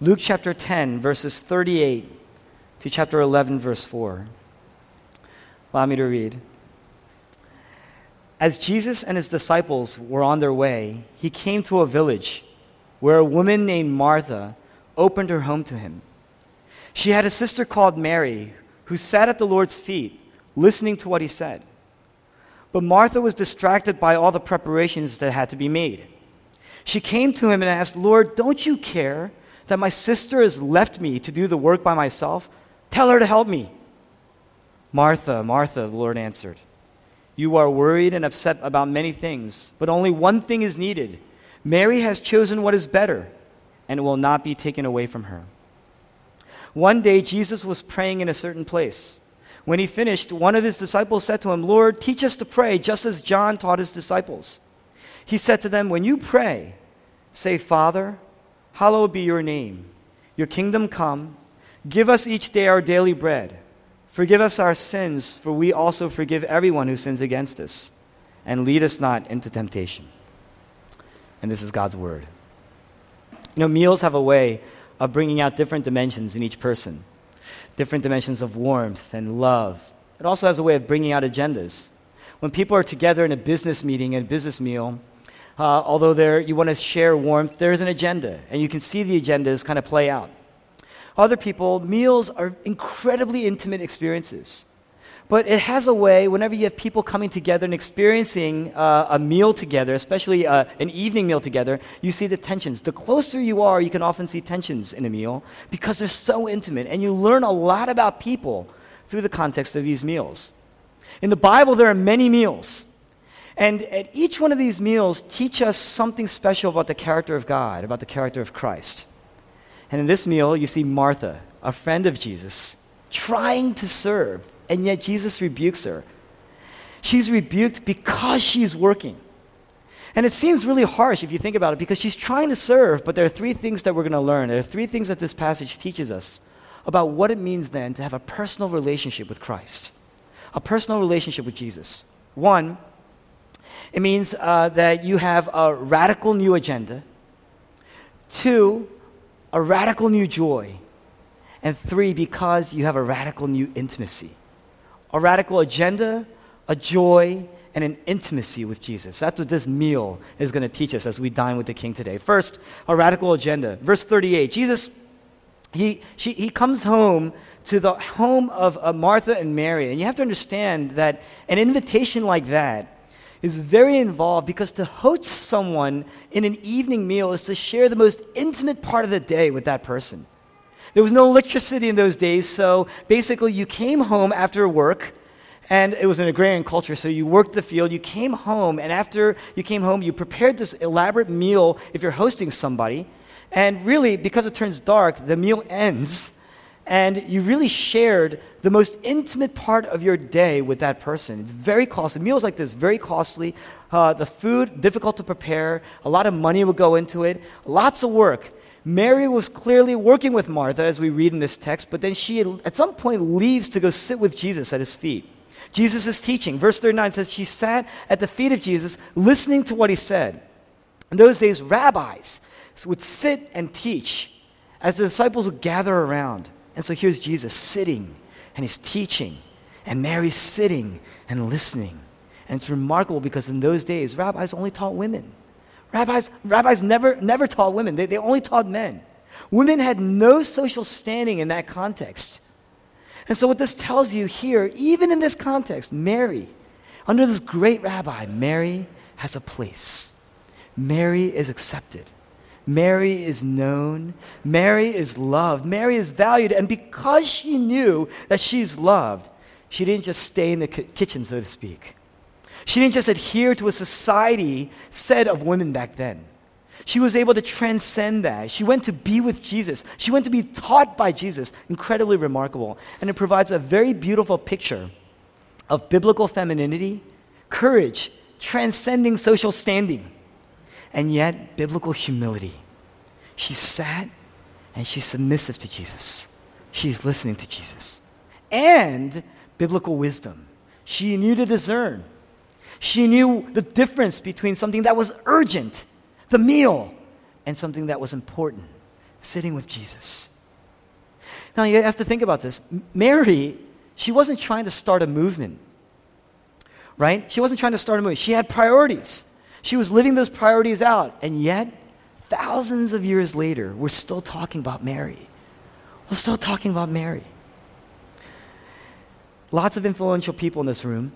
Luke chapter 10, verses 38 to chapter 11, verse 4. Allow me to read. As Jesus and his disciples were on their way, he came to a village where a woman named Martha opened her home to him. She had a sister called Mary who sat at the Lord's feet listening to what he said. But Martha was distracted by all the preparations that had to be made. She came to him and asked, Lord, don't you care that my sister has left me to do the work by myself? Tell her to help me. Martha, Martha, the Lord answered, You are worried and upset about many things, but only one thing is needed. Mary has chosen what is better, and it will not be taken away from her. One day, Jesus was praying in a certain place. When he finished, one of his disciples said to him, Lord, teach us to pray, just as John taught his disciples. He said to them, When you pray, say, Father, hallowed be your name. Your kingdom come. Give us each day our daily bread. Forgive us our sins, for we also forgive everyone who sins against us. And lead us not into temptation. And this is God's word. You know, meals have a way of bringing out different dimensions in each person, different dimensions of warmth and love. It also has a way of bringing out agendas. When people are together in a business meeting, a business meal, uh, although there, you want to share warmth, there's an agenda, and you can see the agendas kind of play out. Other people, meals are incredibly intimate experiences. But it has a way, whenever you have people coming together and experiencing uh, a meal together, especially uh, an evening meal together, you see the tensions. The closer you are, you can often see tensions in a meal because they're so intimate. And you learn a lot about people through the context of these meals. In the Bible, there are many meals. And at each one of these meals, teach us something special about the character of God, about the character of Christ. And in this meal, you see Martha, a friend of Jesus, trying to serve, and yet Jesus rebukes her. She's rebuked because she's working. And it seems really harsh if you think about it because she's trying to serve, but there are three things that we're going to learn. There are three things that this passage teaches us about what it means then to have a personal relationship with Christ, a personal relationship with Jesus. One, it means uh, that you have a radical new agenda. Two, a radical new joy. And three, because you have a radical new intimacy. A radical agenda, a joy, and an intimacy with Jesus. That's what this meal is going to teach us as we dine with the King today. First, a radical agenda. Verse 38 Jesus, he, she, he comes home to the home of uh, Martha and Mary. And you have to understand that an invitation like that is very involved because to host someone in an evening meal is to share the most intimate part of the day with that person. There was no electricity in those days, so basically you came home after work, and it was an agrarian culture, so you worked the field, you came home, and after you came home, you prepared this elaborate meal if you're hosting somebody. And really, because it turns dark, the meal ends and you really shared the most intimate part of your day with that person. It's very costly. Meals like this, very costly. Uh, the food, difficult to prepare. A lot of money would go into it. Lots of work. Mary was clearly working with Martha, as we read in this text, but then she, at some point, leaves to go sit with Jesus at his feet. Jesus is teaching. Verse 39 says, She sat at the feet of Jesus, listening to what he said. In those days, rabbis would sit and teach as the disciples would gather around. And so here's Jesus sitting and he's teaching, and Mary's sitting and listening. And it's remarkable because in those days, rabbis only taught women. Rabbis, rabbis never, never taught women, they, they only taught men. Women had no social standing in that context. And so, what this tells you here, even in this context, Mary, under this great rabbi, Mary has a place. Mary is accepted. Mary is known. Mary is loved. Mary is valued. And because she knew that she's loved, she didn't just stay in the kitchen, so to speak. She didn't just adhere to a society said of women back then. She was able to transcend that. She went to be with Jesus. She went to be taught by Jesus. Incredibly remarkable. And it provides a very beautiful picture of biblical femininity, courage, transcending social standing and yet biblical humility. She sat and she's submissive to Jesus. She's listening to Jesus. And biblical wisdom. She knew to discern. She knew the difference between something that was urgent, the meal, and something that was important, sitting with Jesus. Now, you have to think about this. Mary, she wasn't trying to start a movement, right? She wasn't trying to start a movement. She had priorities. She was living those priorities out. And yet, thousands of years later, we're still talking about Mary. We're still talking about Mary. Lots of influential people in this room.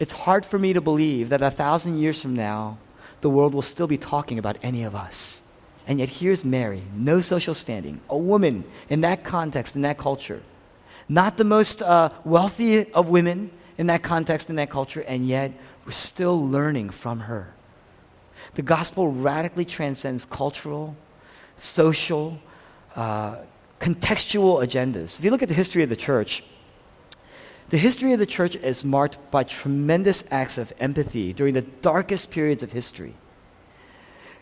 It's hard for me to believe that a thousand years from now, the world will still be talking about any of us. And yet, here's Mary, no social standing, a woman in that context, in that culture. Not the most uh, wealthy of women in that context, in that culture, and yet we're still learning from her. The gospel radically transcends cultural, social, uh, contextual agendas. If you look at the history of the church, the history of the church is marked by tremendous acts of empathy during the darkest periods of history.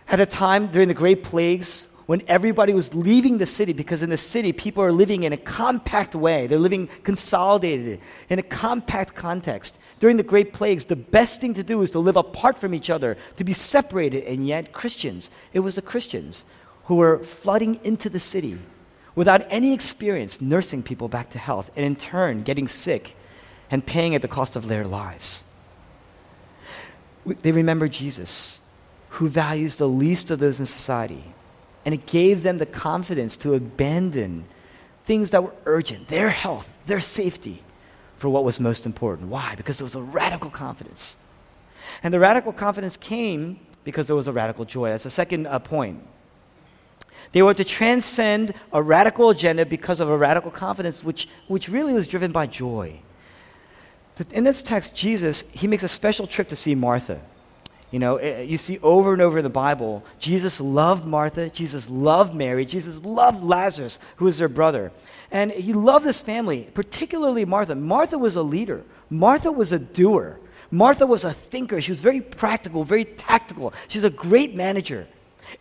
At a time during the Great Plagues, when everybody was leaving the city, because in the city, people are living in a compact way. They're living consolidated in a compact context. During the Great Plagues, the best thing to do is to live apart from each other, to be separated. And yet, Christians, it was the Christians who were flooding into the city without any experience nursing people back to health, and in turn, getting sick and paying at the cost of their lives. They remember Jesus, who values the least of those in society and it gave them the confidence to abandon things that were urgent, their health, their safety, for what was most important. Why? Because there was a radical confidence. And the radical confidence came because there was a radical joy. That's the second uh, point. They were to transcend a radical agenda because of a radical confidence, which, which really was driven by joy. In this text, Jesus, he makes a special trip to see Martha. You know, eh, you see over and over in the Bible, Jesus loved Martha, Jesus loved Mary, Jesus loved Lazarus, who was their brother. And he loved this family, particularly Martha. Martha was a leader, Martha was a doer. Martha was a thinker. She was very practical, very tactical. She's a great manager.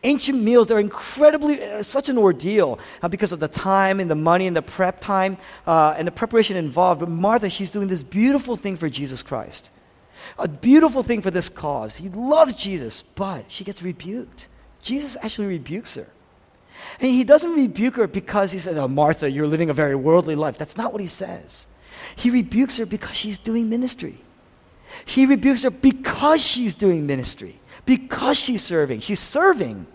Ancient meals are incredibly, uh, such an ordeal uh, because of the time and the money and the prep time uh, and the preparation involved. But Martha, she's doing this beautiful thing for Jesus Christ a beautiful thing for this cause. He loves Jesus, but she gets rebuked. Jesus actually rebukes her. And he doesn't rebuke her because he says, Oh, Martha, you're living a very worldly life. That's not what he says. He rebukes her because she's doing ministry. He rebukes her because she's doing ministry, because she's serving. She's serving.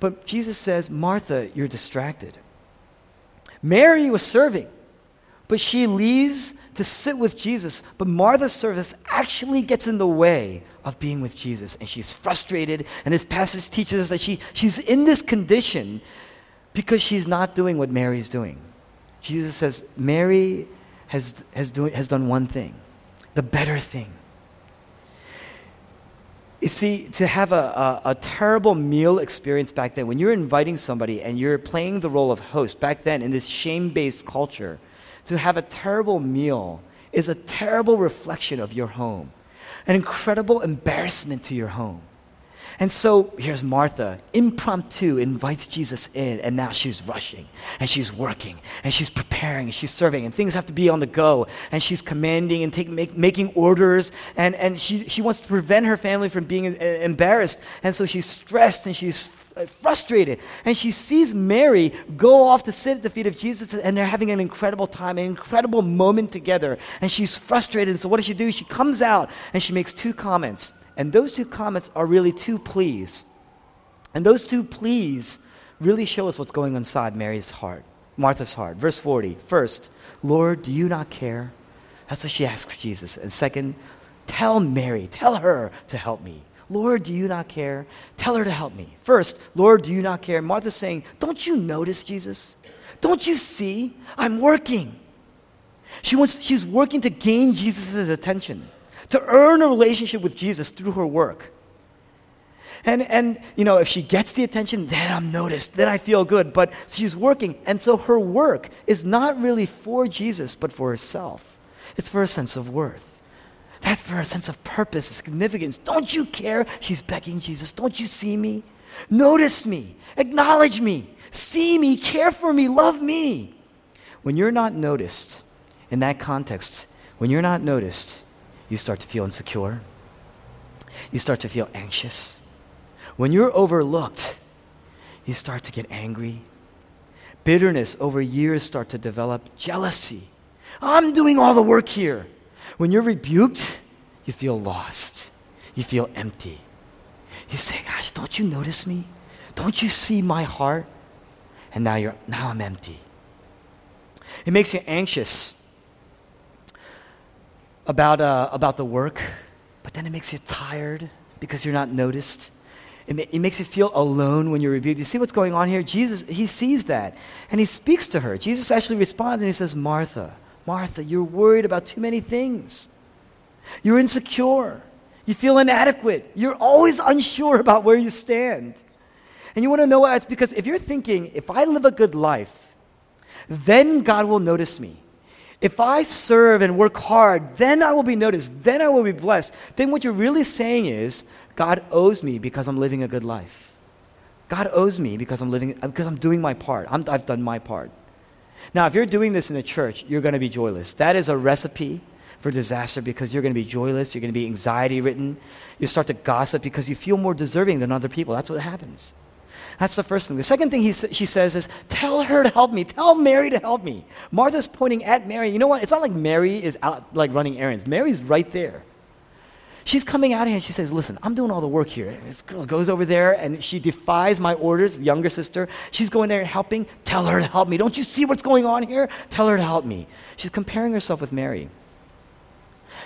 But Jesus says, Martha, you're distracted. Mary was serving, but she leaves to sit with Jesus, but Martha's service actually gets in the way of being with Jesus. And she's frustrated. And this passage teaches us that she, she's in this condition because she's not doing what Mary's doing. Jesus says, Mary has, has, do, has done one thing, the better thing. You see, to have a, a, a, terrible meal experience back then, when you're inviting somebody and you're playing the role of host, back then in this shame based culture, to have a terrible meal is a terrible reflection of your home, an incredible embarrassment to your home. And so here's Martha, impromptu, invites Jesus in, and now she's rushing, and she's working, and she's preparing, and she's serving, and things have to be on the go, and she's commanding and take, make, making orders, and, and she, she wants to prevent her family from being uh, embarrassed, and so she's stressed and she's Uh, frustrated. And she sees Mary go off to sit at the feet of Jesus, and they're having an incredible time, an incredible moment together. And she's frustrated. And so, what does she do? She comes out and she makes two comments. And those two comments are really two pleas. And those two pleas really show us what's going on inside Mary's heart, Martha's heart. Verse 40 First, Lord, do you not care? That's what she asks Jesus. And second, tell Mary, tell her to help me. Lord, do you not care? Tell her to help me. First, Lord, do you not care? Martha's saying, Don't you notice, Jesus? Don't you see? I'm working. She wants, she's working to gain Jesus' attention, to earn a relationship with Jesus through her work. And, and, you know, if she gets the attention, then I'm noticed, then I feel good. But she's working. And so her work is not really for Jesus, but for herself. It's for a sense of worth. That's for a sense of purpose, significance. Don't you care? She's begging Jesus. Don't you see me? Notice me. Acknowledge me. See me. Care for me. Love me. When you're not noticed in that context, when you're not noticed, you start to feel insecure. You start to feel anxious. When you're overlooked, You start to get angry. Bitterness over years start to develop. Jealousy. I'm doing all the work here. When you're rebuked, you feel lost. You feel empty. You say, Gosh, don't you notice me? Don't you see my heart? And now you're now I'm empty. It makes you anxious about, uh, about the work, but then it makes you tired because you're not noticed. It, ma- it makes you feel alone when you're rebuked. You see what's going on here? Jesus, he sees that and he speaks to her. Jesus actually responds and he says, Martha, Martha, you're worried about too many things. You're insecure. You feel inadequate. You're always unsure about where you stand. And you want to know why? It's because if you're thinking, if I live a good life, then God will notice me. If I serve and work hard, then I will be noticed. Then I will be blessed. Then what you're really saying is, God owes me because I'm living a good life. God owes me because I'm living because I'm doing my part. i have done my part. Now, if you're doing this in a church, you're going to be joyless. That is a recipe for disaster because you're going to be joyless. You're going to be anxiety ridden. You start to gossip because you feel more deserving than other people. That's what happens. That's the first thing. The second thing he, she says is, Tell her to help me. Tell Mary to help me. Martha's pointing at Mary. You know what? It's not like Mary is out like running errands. Mary's right there. She's coming out here and she says, Listen, I'm doing all the work here. this girl goes over there and she defies my orders, younger sister. She's going there and helping. Tell her to help me. Don't you see what's going on here? Tell her to help me. She's comparing herself with Mary.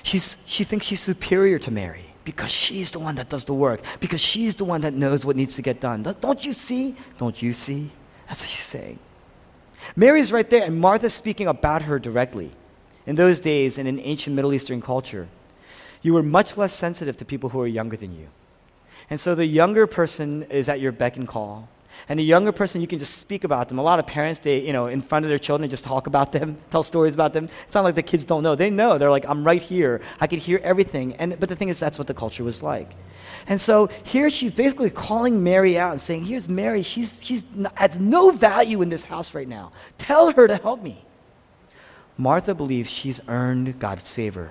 She's, she thinks she's superior to Mary because she's the one that does the work, because she's the one that knows what needs to get done. Don't you see? Don't you see? That's what she's saying. Mary's right there, and Martha's speaking about her directly. In those days, in an ancient Middle Eastern culture, you were much less sensitive to people who are younger than you. And so the younger person is at your beck and call. And the younger person, you can just speak about them. A lot of parents, they, you know, in front of their children, just talk about them, tell stories about them. It's not like the kids don't know. They know. They're like, I'm right here. I can hear everything. And, but the thing is, that's what the culture was like. And so here she's basically calling Mary out and saying, Here's Mary. She's, she's has no value in this house right now. Tell her to help me. Martha believes she's earned God's favor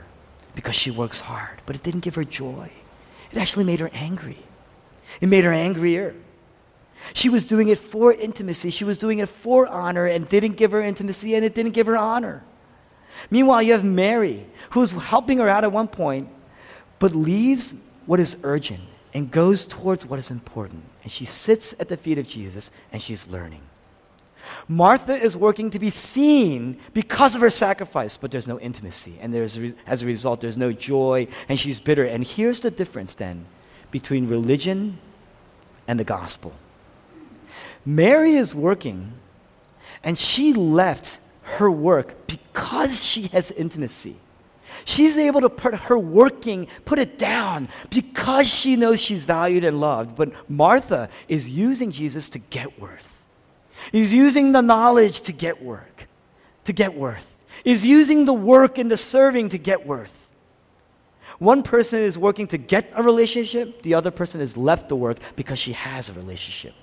because she works hard, but it didn't give her joy. It actually made her angry. It made her angrier. She was doing it for intimacy. She was doing it for honor and didn't give her intimacy and it didn't give her honor. Meanwhile, you have Mary, who's helping her out at one point, but leaves what is urgent and goes towards what is important. And she sits at the feet of Jesus and she's learning. Martha is working to be seen because of her sacrifice, but there's no intimacy. And there's, as a result, there's no joy, and she's bitter. And here's the difference then between religion and the gospel. Mary is working, and she left her work because she has intimacy. She's able to put her working, put it down because she knows she's valued and loved. But Martha is using Jesus to get worth. He's using the knowledge to get work, to get worth. Is using the work and the serving to get worth. One person is working to get a relationship, the other person has left the work because she has a relationship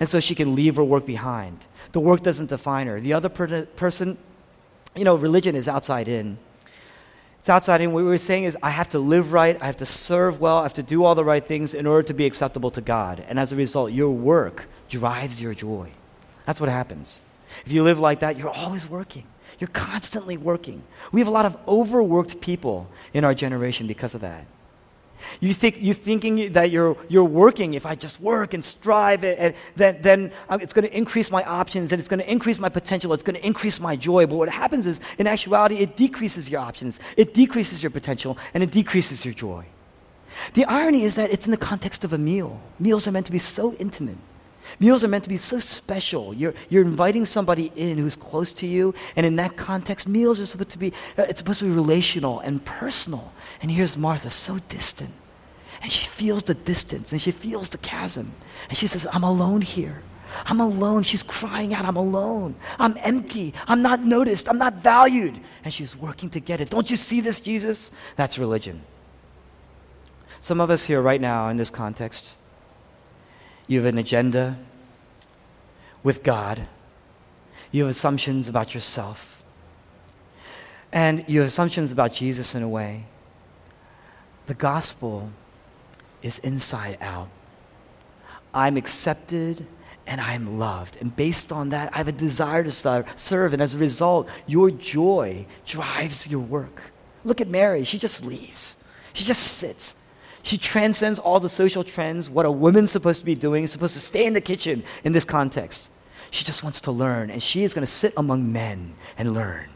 and so she can leave her work behind. The work doesn't define her. The other per- person, you know, religion is outside in. It's outside in. What we're saying is, I have to live right, I have to serve well, I have to do all the right things in order to be acceptable to God. And as a result, your work drives your joy. That's what happens. If you live like that, you're always working. You're constantly working. We have a lot of overworked people in our generation because of that. You think you're thinking that you're you're working. If I just work and strive, and, and then then uh, it's going to increase my options and it's going to increase my potential. It's going to increase my joy. But what happens is, in actuality, it decreases your options. It decreases your potential, and it decreases your joy. The irony is that it's in the context of a meal. Meals are meant to be so intimate. Meals are meant to be so special. You're, you're inviting somebody in who's close to you, and in that context, meals are supposed to be, uh, it's supposed to be relational and personal. And here's Martha, so distant. And she feels the distance, and she feels the chasm. And she says, I'm alone here. I'm alone. She's crying out, I'm alone. I'm empty. I'm not noticed. I'm not valued. And she's working to get it. Don't you see this, Jesus? That's religion. Some of us here right now in this context, you have an agenda with God. You have assumptions about yourself. And you have assumptions about Jesus in a way. The gospel is inside out. I'm accepted and I am loved. And based on that, I have a desire to serve. And as a result, your joy drives your work. Look at Mary. She just leaves, she just sits. She transcends all the social trends, what a woman's supposed to be doing, supposed to stay in the kitchen in this context. She just wants to learn, and she is going to sit among men and learn.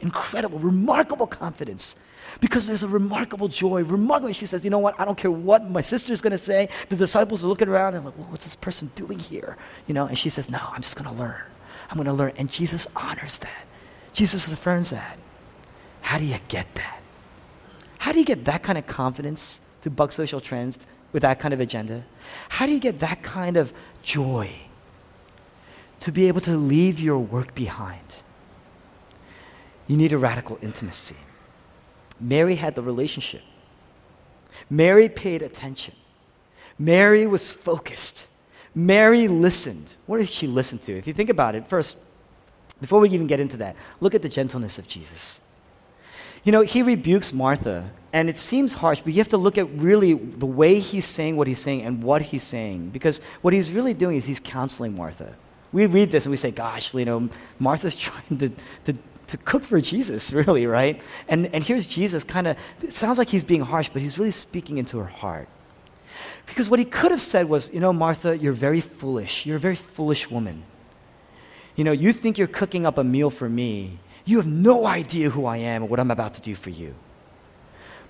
Incredible, remarkable confidence because there's a remarkable joy. Remarkably, she says, You know what? I don't care what my sister's going to say. The disciples are looking around and like, well, What's this person doing here? You know, and she says, No, I'm just going to learn. I'm going to learn. And Jesus honors that. Jesus affirms that. How do you get that? How do you get that kind of confidence to buck social trends with that kind of agenda? How do you get that kind of joy to be able to leave your work behind? You need a radical intimacy. Mary had the relationship. Mary paid attention. Mary was focused. Mary listened. What did she listen to? If you think about it, first, before we even get into that, look at the gentleness of Jesus. You know, he rebukes Martha, and it seems harsh, but you have to look at really the way he's saying what he's saying and what he's saying. Because what he's really doing is he's counseling Martha. We read this and we say, gosh, you know, Martha's trying to, to to cook for Jesus, really, right? And, and here's Jesus kind of, it sounds like he's being harsh, but he's really speaking into her heart. Because what he could have said was, you know, Martha, you're very foolish. You're a very foolish woman. You know, you think you're cooking up a meal for me. You have no idea who I am or what I'm about to do for you.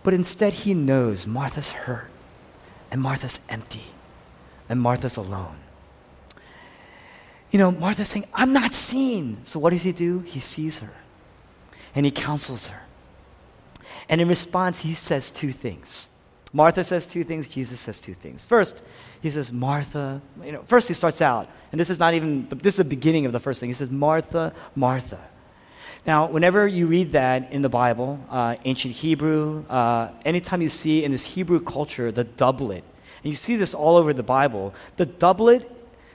But instead, he knows Martha's hurt, and Martha's empty, and Martha's alone. You know, Martha's saying, I'm not seen. So what does he do? He sees her and he counsels her. And in response, he says two things. Martha says two things, Jesus says two things. First, he says, Martha, you know, first he starts out, and this is not even, this is the beginning of the first thing. He says, Martha, Martha. Now, whenever you read that in the Bible, uh, ancient Hebrew, uh, anytime you see in this Hebrew culture the doublet, and you see this all over the Bible, the doublet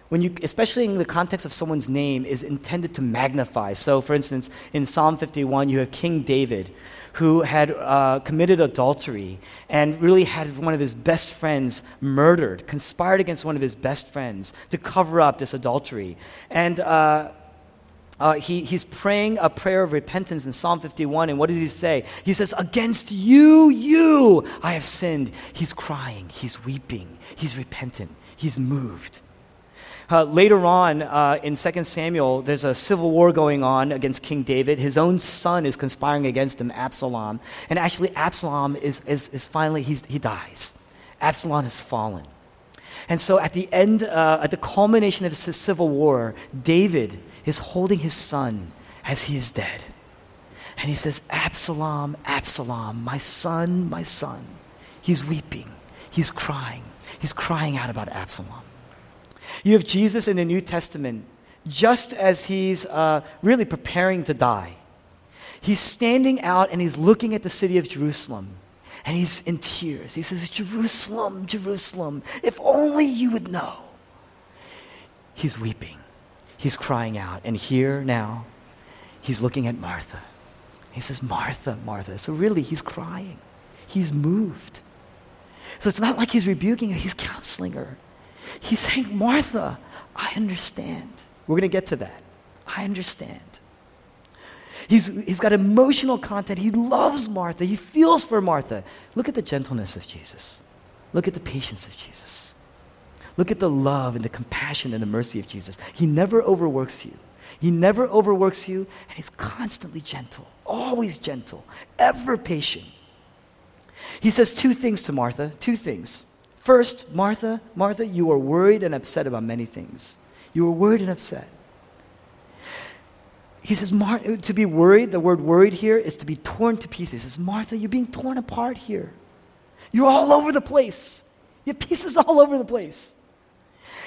when you, especially in the context of someone's name, is intended to magnify. So, for instance, in Psalm 51, you have King David, who had uh, committed adultery and really had one of his best friends murdered, conspired against one of his best friends to cover up this adultery. And uh, uh, he, he's praying a prayer of repentance in Psalm 51. And what does he say? He says, Against you, you, I have sinned. He's crying, he's weeping, he's repentant, he's moved. Uh, later on uh, in 2 Samuel, there's a civil war going on against King David. His own son is conspiring against him, Absalom. And actually, Absalom is, is, is finally, he dies. Absalom has fallen. And so at the end, uh, at the culmination of his civil war, David is holding his son as he is dead. And he says, Absalom, Absalom, my son, my son. He's weeping. He's crying. He's crying out about Absalom. You have Jesus in the New Testament just as he's uh, really preparing to die. He's standing out and he's looking at the city of Jerusalem and he's in tears. He says, Jerusalem, Jerusalem, if only you would know. He's weeping, he's crying out. And here now, he's looking at Martha. He says, Martha, Martha. So really, he's crying, he's moved. So it's not like he's rebuking her, he's counseling her. He's saying, Martha, I understand. We're going to get to that. I understand. He's, he's got emotional content. He loves Martha. He feels for Martha. Look at the gentleness of Jesus. Look at the patience of Jesus. Look at the love and the compassion and the mercy of Jesus. He never overworks you. He never overworks you, and he's constantly gentle, always gentle, ever patient. He says two things to Martha, two things. First, Martha, Martha, you are worried and upset about many things. You are worried and upset. He says, Mar- to be worried, the word worried here is to be torn to pieces. He says, Martha, you're being torn apart here. You're all over the place. You have pieces all over the place.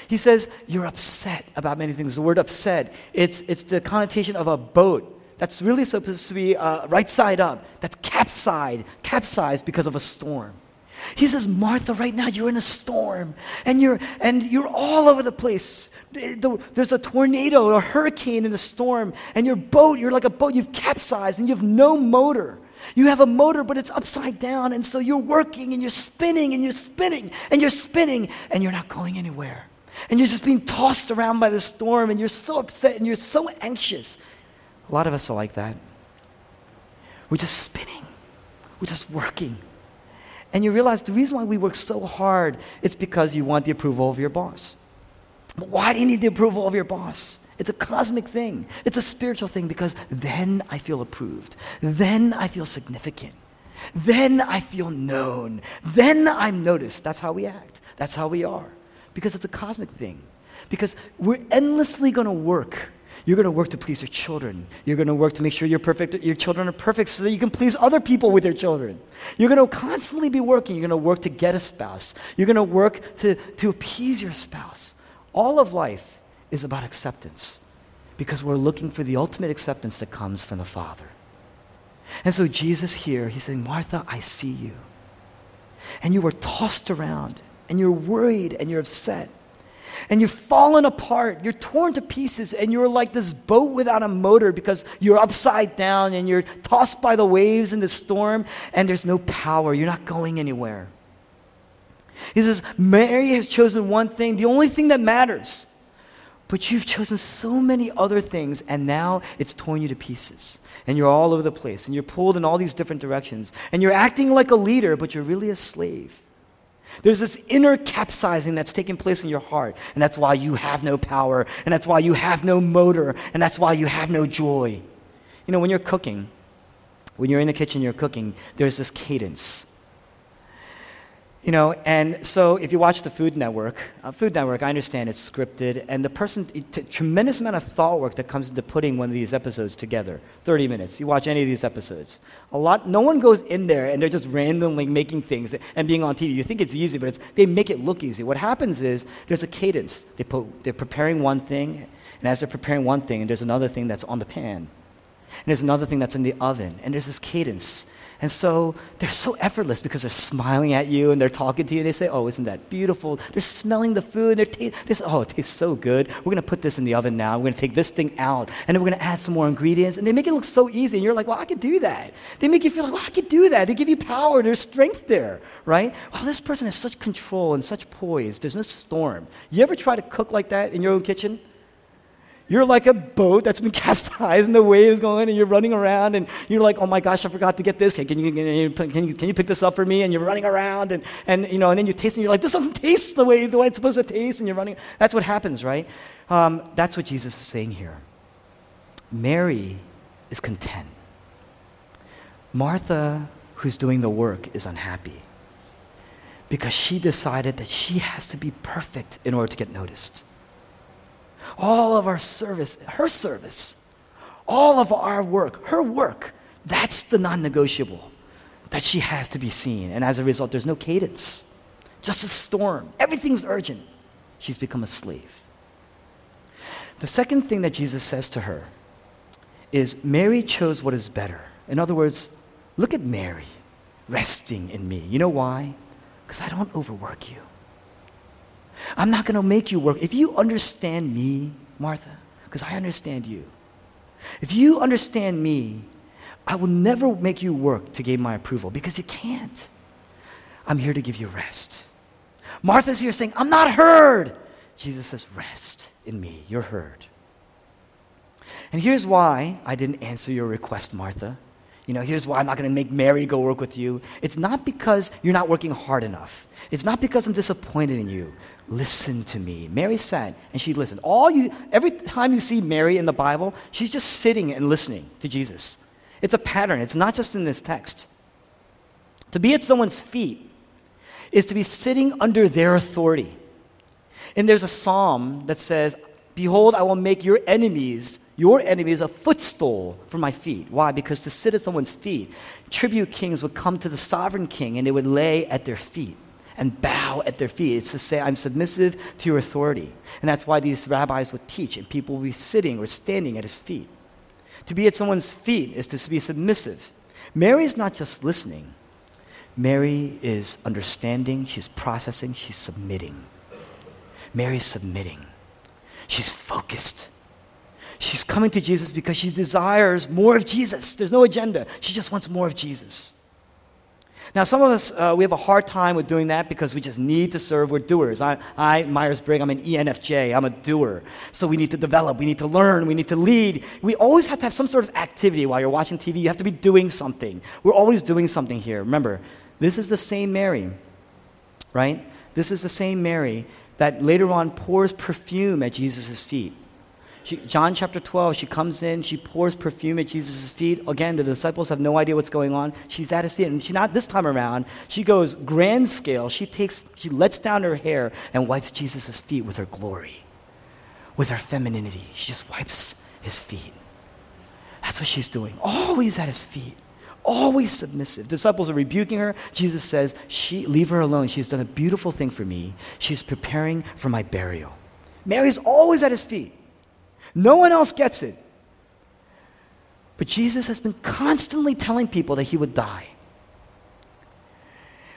He says, You're upset about many things. The word upset, it's, it's the connotation of a boat that's really supposed to be uh, right side up, that's capsized, capsized because of a storm. He says, Martha, right now you're in a storm and you're, and you're all over the place. There's a tornado, a hurricane in the storm, and your boat, you're like a boat, you've capsized and you have no motor. You have a motor, but it's upside down, and so you're working and you're spinning and you're spinning and you're spinning and you're not going anywhere. And you're just being tossed around by the storm and you're so upset and you're so anxious. A lot of us are like that. We're just spinning, we're just working. And you realize the reason why we work so hard it's because you want the approval of your boss. But why do you need the approval of your boss? It's a cosmic thing. It's a spiritual thing because then I feel approved. Then I feel significant. Then I feel known. Then I'm noticed. That's how we act. That's how we are. Because it's a cosmic thing. Because we're endlessly going to work. You're going to work to please your children. You're going to work to make sure you're perfect, your children are perfect so that you can please other people with your children. You're going to constantly be working. You're going to work to get a spouse. You're going to work to, to appease your spouse. All of life is about acceptance because we're looking for the ultimate acceptance that comes from the Father. And so Jesus here, he's saying, Martha, I see you. And you were tossed around, and you're worried, and you're upset. And you've fallen apart. You're torn to pieces, and you're like this boat without a motor because you're upside down and you're tossed by the waves in the storm, and there's no power. You're not going anywhere. He says, Mary has chosen one thing, the only thing that matters. But you've chosen so many other things, and now it's torn you to pieces. And you're all over the place, and you're pulled in all these different directions. And you're acting like a leader, but you're really a slave. There's this inner capsizing that's taking place in your heart, and that's why you have no power, and that's why you have no motor, and that's why you have no joy. You know, when you're cooking, when you're in the kitchen, you're cooking, there's this cadence. You know, and so if you watch the Food Network, uh, Food Network, I understand it's scripted, and the person, t- tremendous amount of thought work that comes into putting one of these episodes together. 30 minutes. You watch any of these episodes. A lot, no one goes in there and they're just randomly making things and being on TV. You think it's easy, but it's, they make it look easy. What happens is there's a cadence. They put, they're preparing one thing, and as they're preparing one thing, there's another thing that's on the pan. And there's another thing that's in the oven, and there's this cadence. And so they're so effortless because they're smiling at you and they're talking to you. They say, Oh, isn't that beautiful? They're smelling the food. They're ta- they say, Oh, it tastes so good. We're going to put this in the oven now. We're going to take this thing out and then we're going to add some more ingredients. And they make it look so easy. And you're like, Well, I could do that. They make you feel like, Well, I could do that. They give you power. There's strength there, right? Well, this person has such control and such poise. There's no storm. You ever try to cook like that in your own kitchen? You're like a boat that's been capsized and the wave is going and you're running around and you're like, oh my gosh, I forgot to get this. Can you, can you, can you, can you pick this up for me? And you're running around and, and, you know, and then you taste and you're like, this doesn't taste the way, the way it's supposed to taste. And you're running. That's what happens, right? Um, that's what Jesus is saying here. Mary is content. Martha, who's doing the work, is unhappy because she decided that she has to be perfect in order to get noticed all of our service, her service, all of our work, her work, that's the non negotiable that she has to be seen. And as a result, there's no cadence, just a storm. Everything's urgent. She's become a slave. The second thing that Jesus says to her is Mary chose what is better. In other words, look at Mary resting in me. You know why? Because I don't overwork you. I'm not going to make you work. If you understand me, Martha, because I understand you, if you understand me, I will never make you work to gain my approval because you can't. I'm here to give you rest. Martha's here saying, I'm not heard. Jesus says, Rest in me. You're heard. And here's why I didn't answer your request, Martha. You know, here's why I'm not going to make Mary go work with you. It's not because you're not working hard enough. It's not because I'm disappointed in you. Listen to me. Mary sat and she listened. All you, every time you see Mary in the Bible, she's just sitting and listening to Jesus. It's a pattern. It's not just in this text. To be at someone's feet is to be sitting under their authority. And there's a psalm that says, Behold, I will make your enemies, your enemies, a footstool for my feet. Why? Because to sit at someone's feet, tribute kings would come to the sovereign king and they would lay at their feet and bow at their feet. It's to say, I'm submissive to your authority. And that's why these rabbis would teach, and people would be sitting or standing at his feet. To be at someone's feet is to be submissive. Mary is not just listening, Mary is understanding, she's processing, she's submitting. Mary's submitting. She's focused. She's coming to Jesus because she desires more of Jesus. There's no agenda. She just wants more of Jesus. Now, some of us, uh, we have a hard time with doing that because we just need to serve. We're doers. I, I Myers Briggs, I'm an ENFJ. I'm a doer. So we need to develop. We need to learn. We need to lead. We always have to have some sort of activity while you're watching TV. You have to be doing something. We're always doing something here. Remember, this is the same Mary, right? This is the same Mary that later on pours perfume at Jesus' feet. She, John chapter 12, she comes in, she pours perfume at Jesus' feet. Again, the disciples have no idea what's going on. She's at his feet. And she not this time around, she goes grand scale. She takes, she lets down her hair and wipes Jesus' feet with her glory, with her femininity. She just wipes his feet. That's what she's doing. Always at his feet. Always submissive. Disciples are rebuking her. Jesus says, she, Leave her alone. She's done a beautiful thing for me. She's preparing for my burial. Mary's always at his feet. No one else gets it. But Jesus has been constantly telling people that he would die.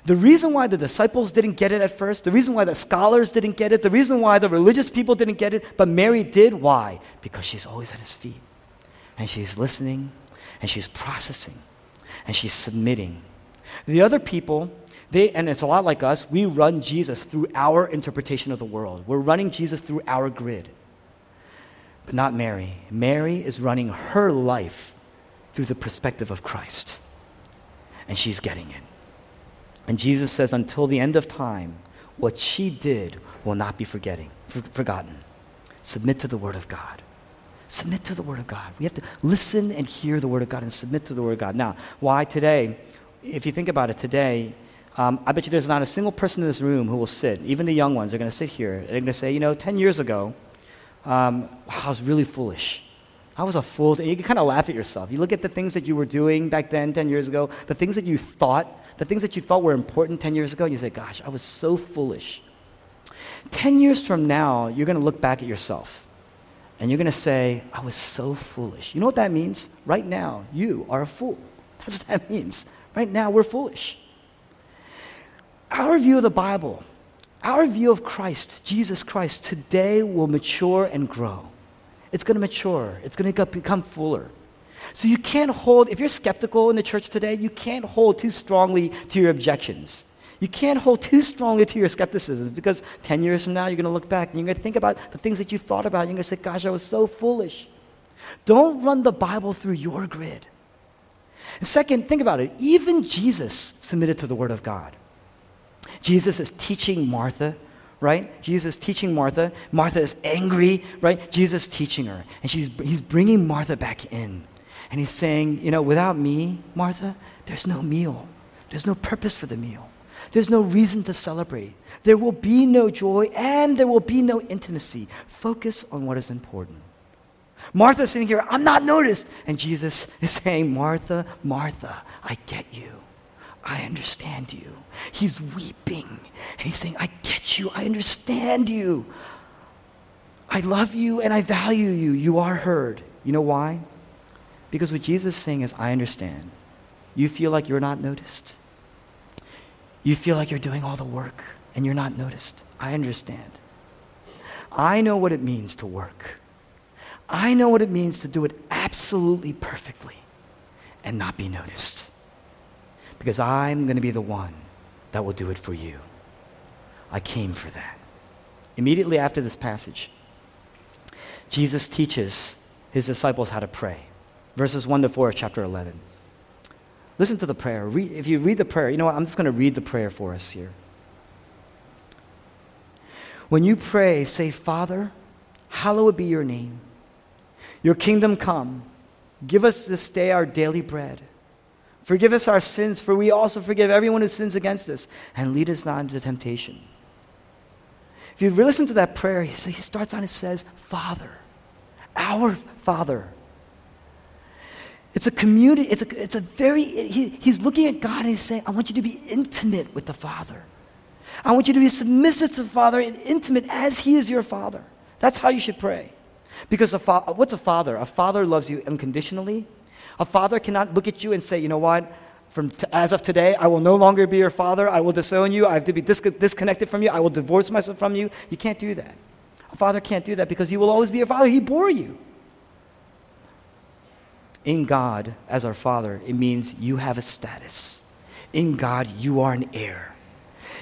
The reason why the disciples didn't get it at first, the reason why the scholars didn't get it, the reason why the religious people didn't get it, but Mary did, why? Because she's always at his feet. And she's listening, and she's processing, and she's submitting. The other people, they, and it's a lot like us, we run Jesus through our interpretation of the world. We're running Jesus through our grid but not Mary. Mary is running her life through the perspective of Christ, and she's getting it. And Jesus says, until the end of time, what she did will not be forgetting, for, forgotten. Submit to the Word of God. Submit to the Word of God. We have to listen and hear the Word of God and submit to the Word of God. Now, why today? If you think about it today, um, I bet you there's not a single person in this room who will sit, even the young ones are going to sit here. They're going to say, you know, 10 years ago, um, I was really foolish. I was a fool. You can kind of laugh at yourself. You look at the things that you were doing back then, 10 years ago, the things that you thought, the things that you thought were important 10 years ago, and you say, gosh, I was so foolish. 10 years from now, you're going to look back at yourself and you're going to say, I was so foolish. You know what that means? Right now, you are a fool. That's what that means. Right now, we're foolish. Our view of the Bible our view of Christ, Jesus Christ, today will mature and grow. It's going to mature, it's going to become fuller. So you can't hold, if you're skeptical in the church today, you can't hold too strongly to your objections. You can't hold too strongly to your skepticism because 10 years from now, you're going to look back and you're going to think about the things that you thought about. You're going to say, Gosh, I was so foolish. Don't run the Bible through your grid. And second, think about it. Even Jesus submitted to the Word of God. Jesus is teaching Martha, right? Jesus is teaching Martha. Martha is angry, right? Jesus is teaching her. And she's, he's bringing Martha back in. And he's saying, you know, without me, Martha, there's no meal. There's no purpose for the meal. There's no reason to celebrate. There will be no joy and there will be no intimacy. Focus on what is important. Martha's sitting here, I'm not noticed. And Jesus is saying, Martha, Martha, I get you. I understand you. He's weeping and he's saying, I get you. I understand you. I love you and I value you. You are heard. You know why? Because what Jesus is saying is, I understand. You feel like you're not noticed. You feel like you're doing all the work and you're not noticed. I understand. I know what it means to work. I know what it means to do it absolutely perfectly and not be noticed because I'm going to be the one that will do it for you. I came for that. Immediately after this passage, Jesus teaches his disciples how to pray. Verses 1 to 4 of chapter 11. Listen to the prayer. Read, if you read the prayer, you know what? I'm just going to read the prayer for us here. When you pray, say, Father, hallowed be your name. Your kingdom come. Give us this day our daily bread Forgive us our sins, for we also forgive everyone who sins against us, and lead us not into temptation. If you listen to that prayer, he, starts on and says, Father, our Father. It's a community, it's a, it's a very, he, he's looking at God and he's saying, I want you to be intimate with the Father. I want you to be submissive to the Father and intimate as He is your Father. That's how you should pray. Because a fa- what's a father? A father loves you unconditionally, a father cannot look at you and say, you know what? From t- as of today, I will no longer be your father. I will disown you. I have to be dis- disconnected from you. I will divorce myself from you. You can't do that. A father can't do that because he will always be your father. He bore you. In God, as our father, it means you have a status. In God, you are an heir.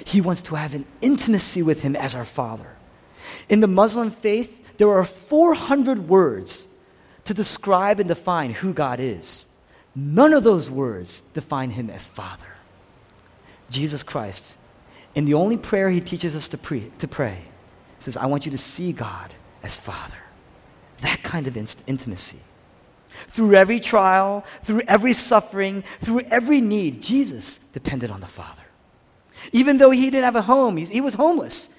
He wants to have an intimacy with Him as our Father. In the Muslim faith, there are 400 words to describe and define who God is. None of those words define Him as Father. Jesus Christ, in the only prayer He teaches us to, pre- to pray, says, I want you to see God as Father. That kind of intimacy. Through every trial, through every suffering, through every need, Jesus depended on the Father. Even though he didn't have a home, he was homeless.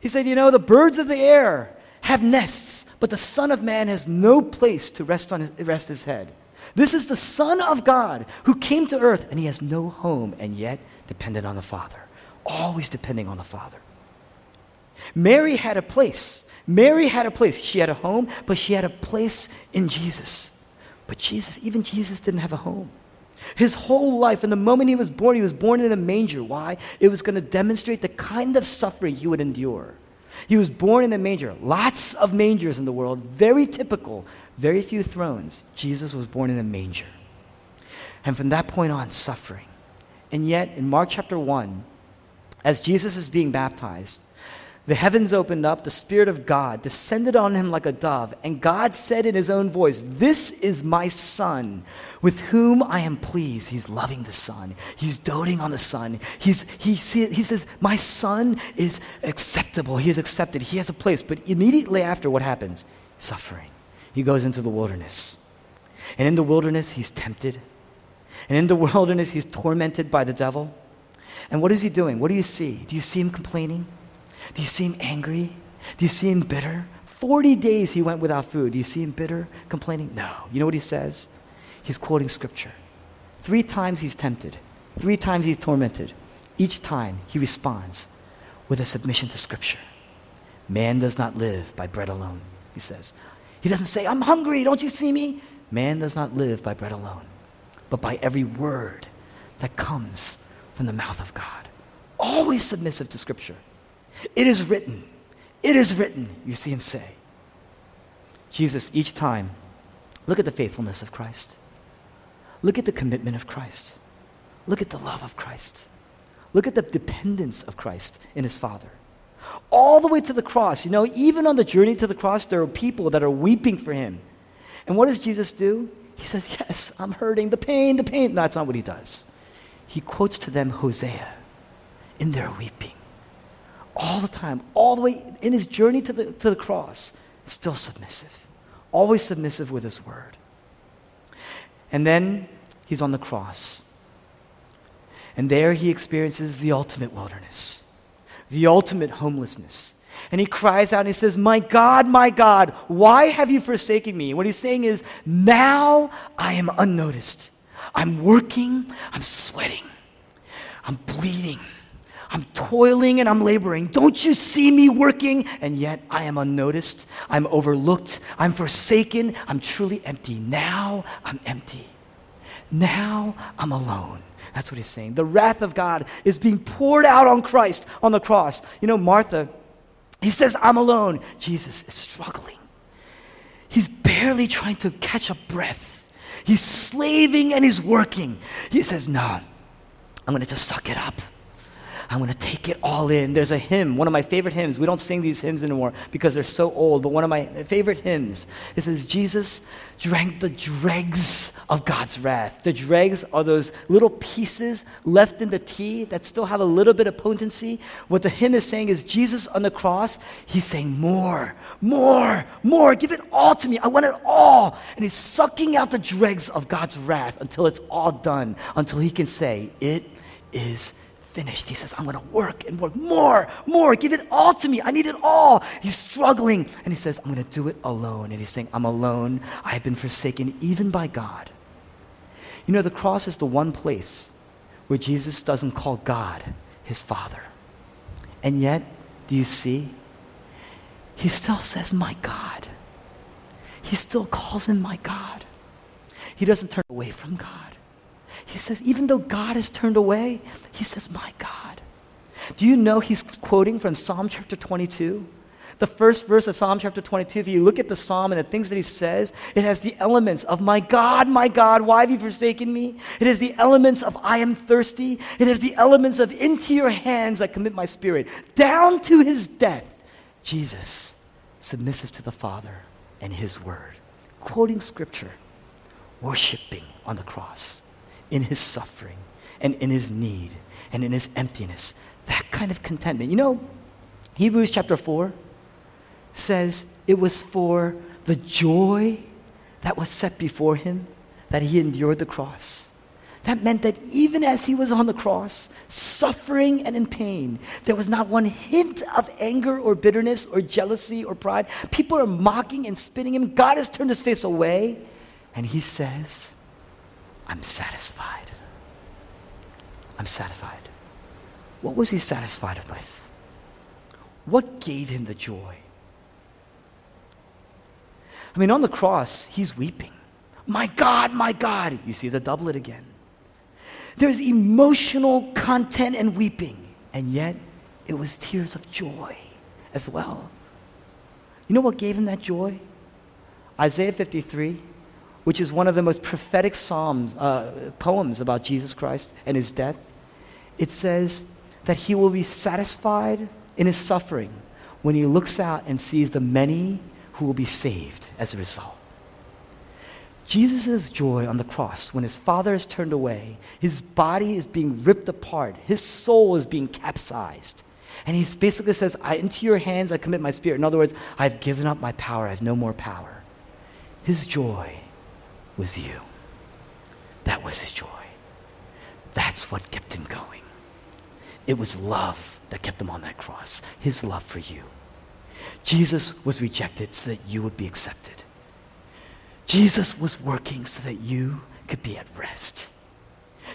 He said, You know, the birds of the air have nests, but the Son of Man has no place to rest, on his, rest his head. This is the Son of God who came to earth, and he has no home, and yet dependent on the Father. Always depending on the Father. Mary had a place. Mary had a place. She had a home, but she had a place in Jesus. But Jesus, even Jesus didn't have a home. His whole life, from the moment he was born, he was born in a manger. Why? It was going to demonstrate the kind of suffering he would endure. He was born in a manger. Lots of mangers in the world, very typical, very few thrones. Jesus was born in a manger. And from that point on, suffering. And yet, in Mark chapter 1, as Jesus is being baptized, the heavens opened up, the Spirit of God descended on him like a dove, and God said in his own voice, This is my Son, with whom I am pleased. He's loving the Son, he's doting on the Son. He's, he, he says, My Son is acceptable, he is accepted, he has a place. But immediately after, what happens? Suffering. He goes into the wilderness. And in the wilderness, he's tempted. And in the wilderness, he's tormented by the devil. And what is he doing? What do you see? Do you see him complaining? Do you see him angry? Do you see him bitter? 40 days he went without food. Do you see him bitter, complaining? No. You know what he says? He's quoting scripture. Three times he's tempted, three times he's tormented. Each time he responds with a submission to scripture. Man does not live by bread alone, he says. He doesn't say, I'm hungry, don't you see me? Man does not live by bread alone, but by every word that comes from the mouth of God. Always submissive to scripture. It is written. It is written, you see him say. Jesus, each time, look at the faithfulness of Christ. Look at the commitment of Christ. Look at the love of Christ. Look at the dependence of Christ in his Father. All the way to the cross. You know, even on the journey to the cross, there are people that are weeping for him. And what does Jesus do? He says, Yes, I'm hurting, the pain, the pain. No, that's not what he does. He quotes to them Hosea in their weeping all the time, all the way in his journey to the, to the cross, still submissive, always submissive with his word. And then he's on the cross. And there he experiences the ultimate wilderness, the ultimate homelessness. And he cries out and he says, My God, my God, why have you forsaken me? What he's saying is, Now I am unnoticed. I'm working, I'm sweating, I'm bleeding. I'm toiling and I'm laboring. Don't you see me working? And yet I am unnoticed. I'm overlooked. I'm forsaken. I'm truly empty. Now I'm empty. Now I'm alone. That's what he's saying. The wrath of God is being poured out on Christ on the cross. You know, Martha, he says, I'm alone. Jesus is struggling. He's barely trying to catch a breath. He's slaving and he's working. He says, No, I'm going to just suck it up. I'm going to take it all in. There's a hymn, one of my favorite hymns. We don't sing these hymns anymore because they're so old, but one of my favorite hymns. It says, Jesus drank the dregs of God's wrath. The dregs are those little pieces left in the tea that still have a little bit of potency. What the hymn is saying is, Jesus on the cross, he's saying, More, more, more. Give it all to me. I want it all. And he's sucking out the dregs of God's wrath until it's all done, until he can say, It is finished. He says, I'm going to work and work more, more. Give it all to me. I need it all. He's struggling. And he says, I'm going to do it alone. And he's saying, I'm alone. I have been forsaken even by God. You know, the cross is the one place where Jesus doesn't call God his Father. And yet, do you see? He still says, My God. He still calls him my God. He doesn't turn away from God. He says, even though God has turned away, he says, My God. Do you know he's quoting from Psalm chapter 22? The first verse of Psalm chapter 22, if you look at the psalm and the things that he says, it has the elements of, My God, my God, why have you forsaken me? It has the elements of, I am thirsty. It has the elements of, Into your hands I commit my spirit. Down to his death, Jesus submissive to the Father and his word, quoting scripture, worshiping on the cross, in his suffering and in his need and in his emptiness. That kind of contentment. You know, Hebrews chapter 4 says it was for the joy that was set before him that he endured the cross. That meant that even as he was on the cross, suffering and in pain, there was not one hint of anger or bitterness or jealousy or pride. People are mocking and spitting him. God has turned his face away, and he says, I'm satisfied. I'm satisfied. What was he satisfied with? What gave him the joy? I mean, on the cross, he's weeping. My God, my God. You see the doublet again. There's emotional content and weeping, and yet it was tears of joy as well. You know what gave him that joy? Isaiah 53, which is one of the most prophetic psalms, uh, poems about Jesus Christ and his death. It says that he will be satisfied in his suffering when he looks out and sees the many who will be saved as a result. Jesus' joy on the cross, when his father is turned away, his body is being ripped apart, his soul is being capsized. And he basically says, Into your hands I commit my spirit. In other words, I've given up my power, I have no more power. His joy was you. That was his joy. That's what kept him going. It was love that kept him on that cross, his love for you. Jesus was rejected so that you would be accepted. Jesus was working so that you could be at rest.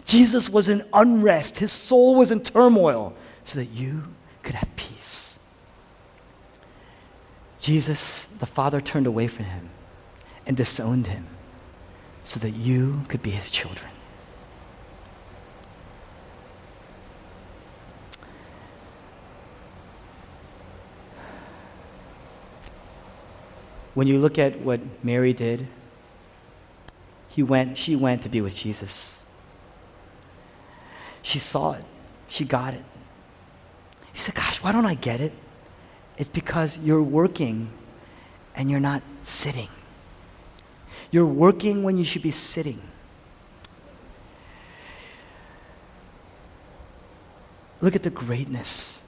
Jesus was in unrest. His soul was in turmoil so that you could have peace. Jesus, the Father, turned away from him and disowned him so that you could be his children. When you look at what Mary did, he went, she went to be with Jesus. She saw it. She got it. She said, Gosh, why don't I get it? It's because you're working and you're not sitting. You're working when you should be sitting. Look at the greatness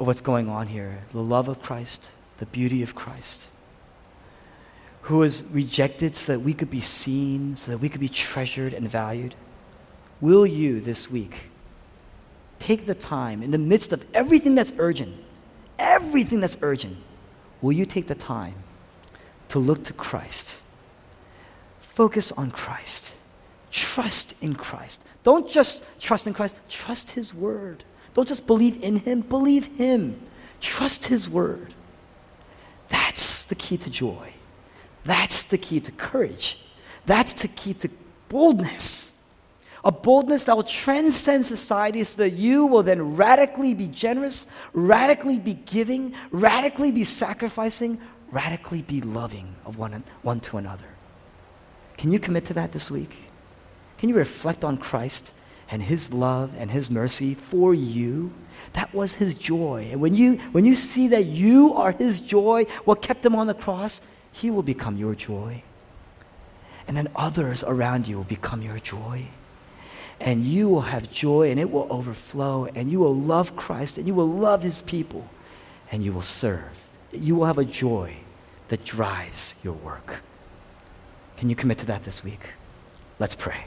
of what's going on here the love of Christ, the beauty of Christ who was rejected so that we could be seen, so that we could be treasured and valued? Will you this week take the time in the midst of everything that's urgent, everything that's urgent, will you take the time to look to Christ? Focus on Christ. Trust in Christ. Don't just trust in Christ, trust His Word. Don't just believe in Him, believe Him. Trust His Word. That's the key to joy. That's the key to courage. That's the key to boldness. A boldness that will transcend society so that you will then radically be generous, radically be giving, radically be sacrificing, radically be loving of one, one to another. Can you commit to that this week? Can you reflect on Christ and his love and his mercy for you? That was his joy. And when you, when you see that you are his joy, what kept him on the cross, he will become your joy. And then others around you will become your joy. And you will have joy and it will overflow. And you will love Christ and you will love his people. And you will serve. You will have a joy that drives your work. Can you commit to that this week? Let's pray.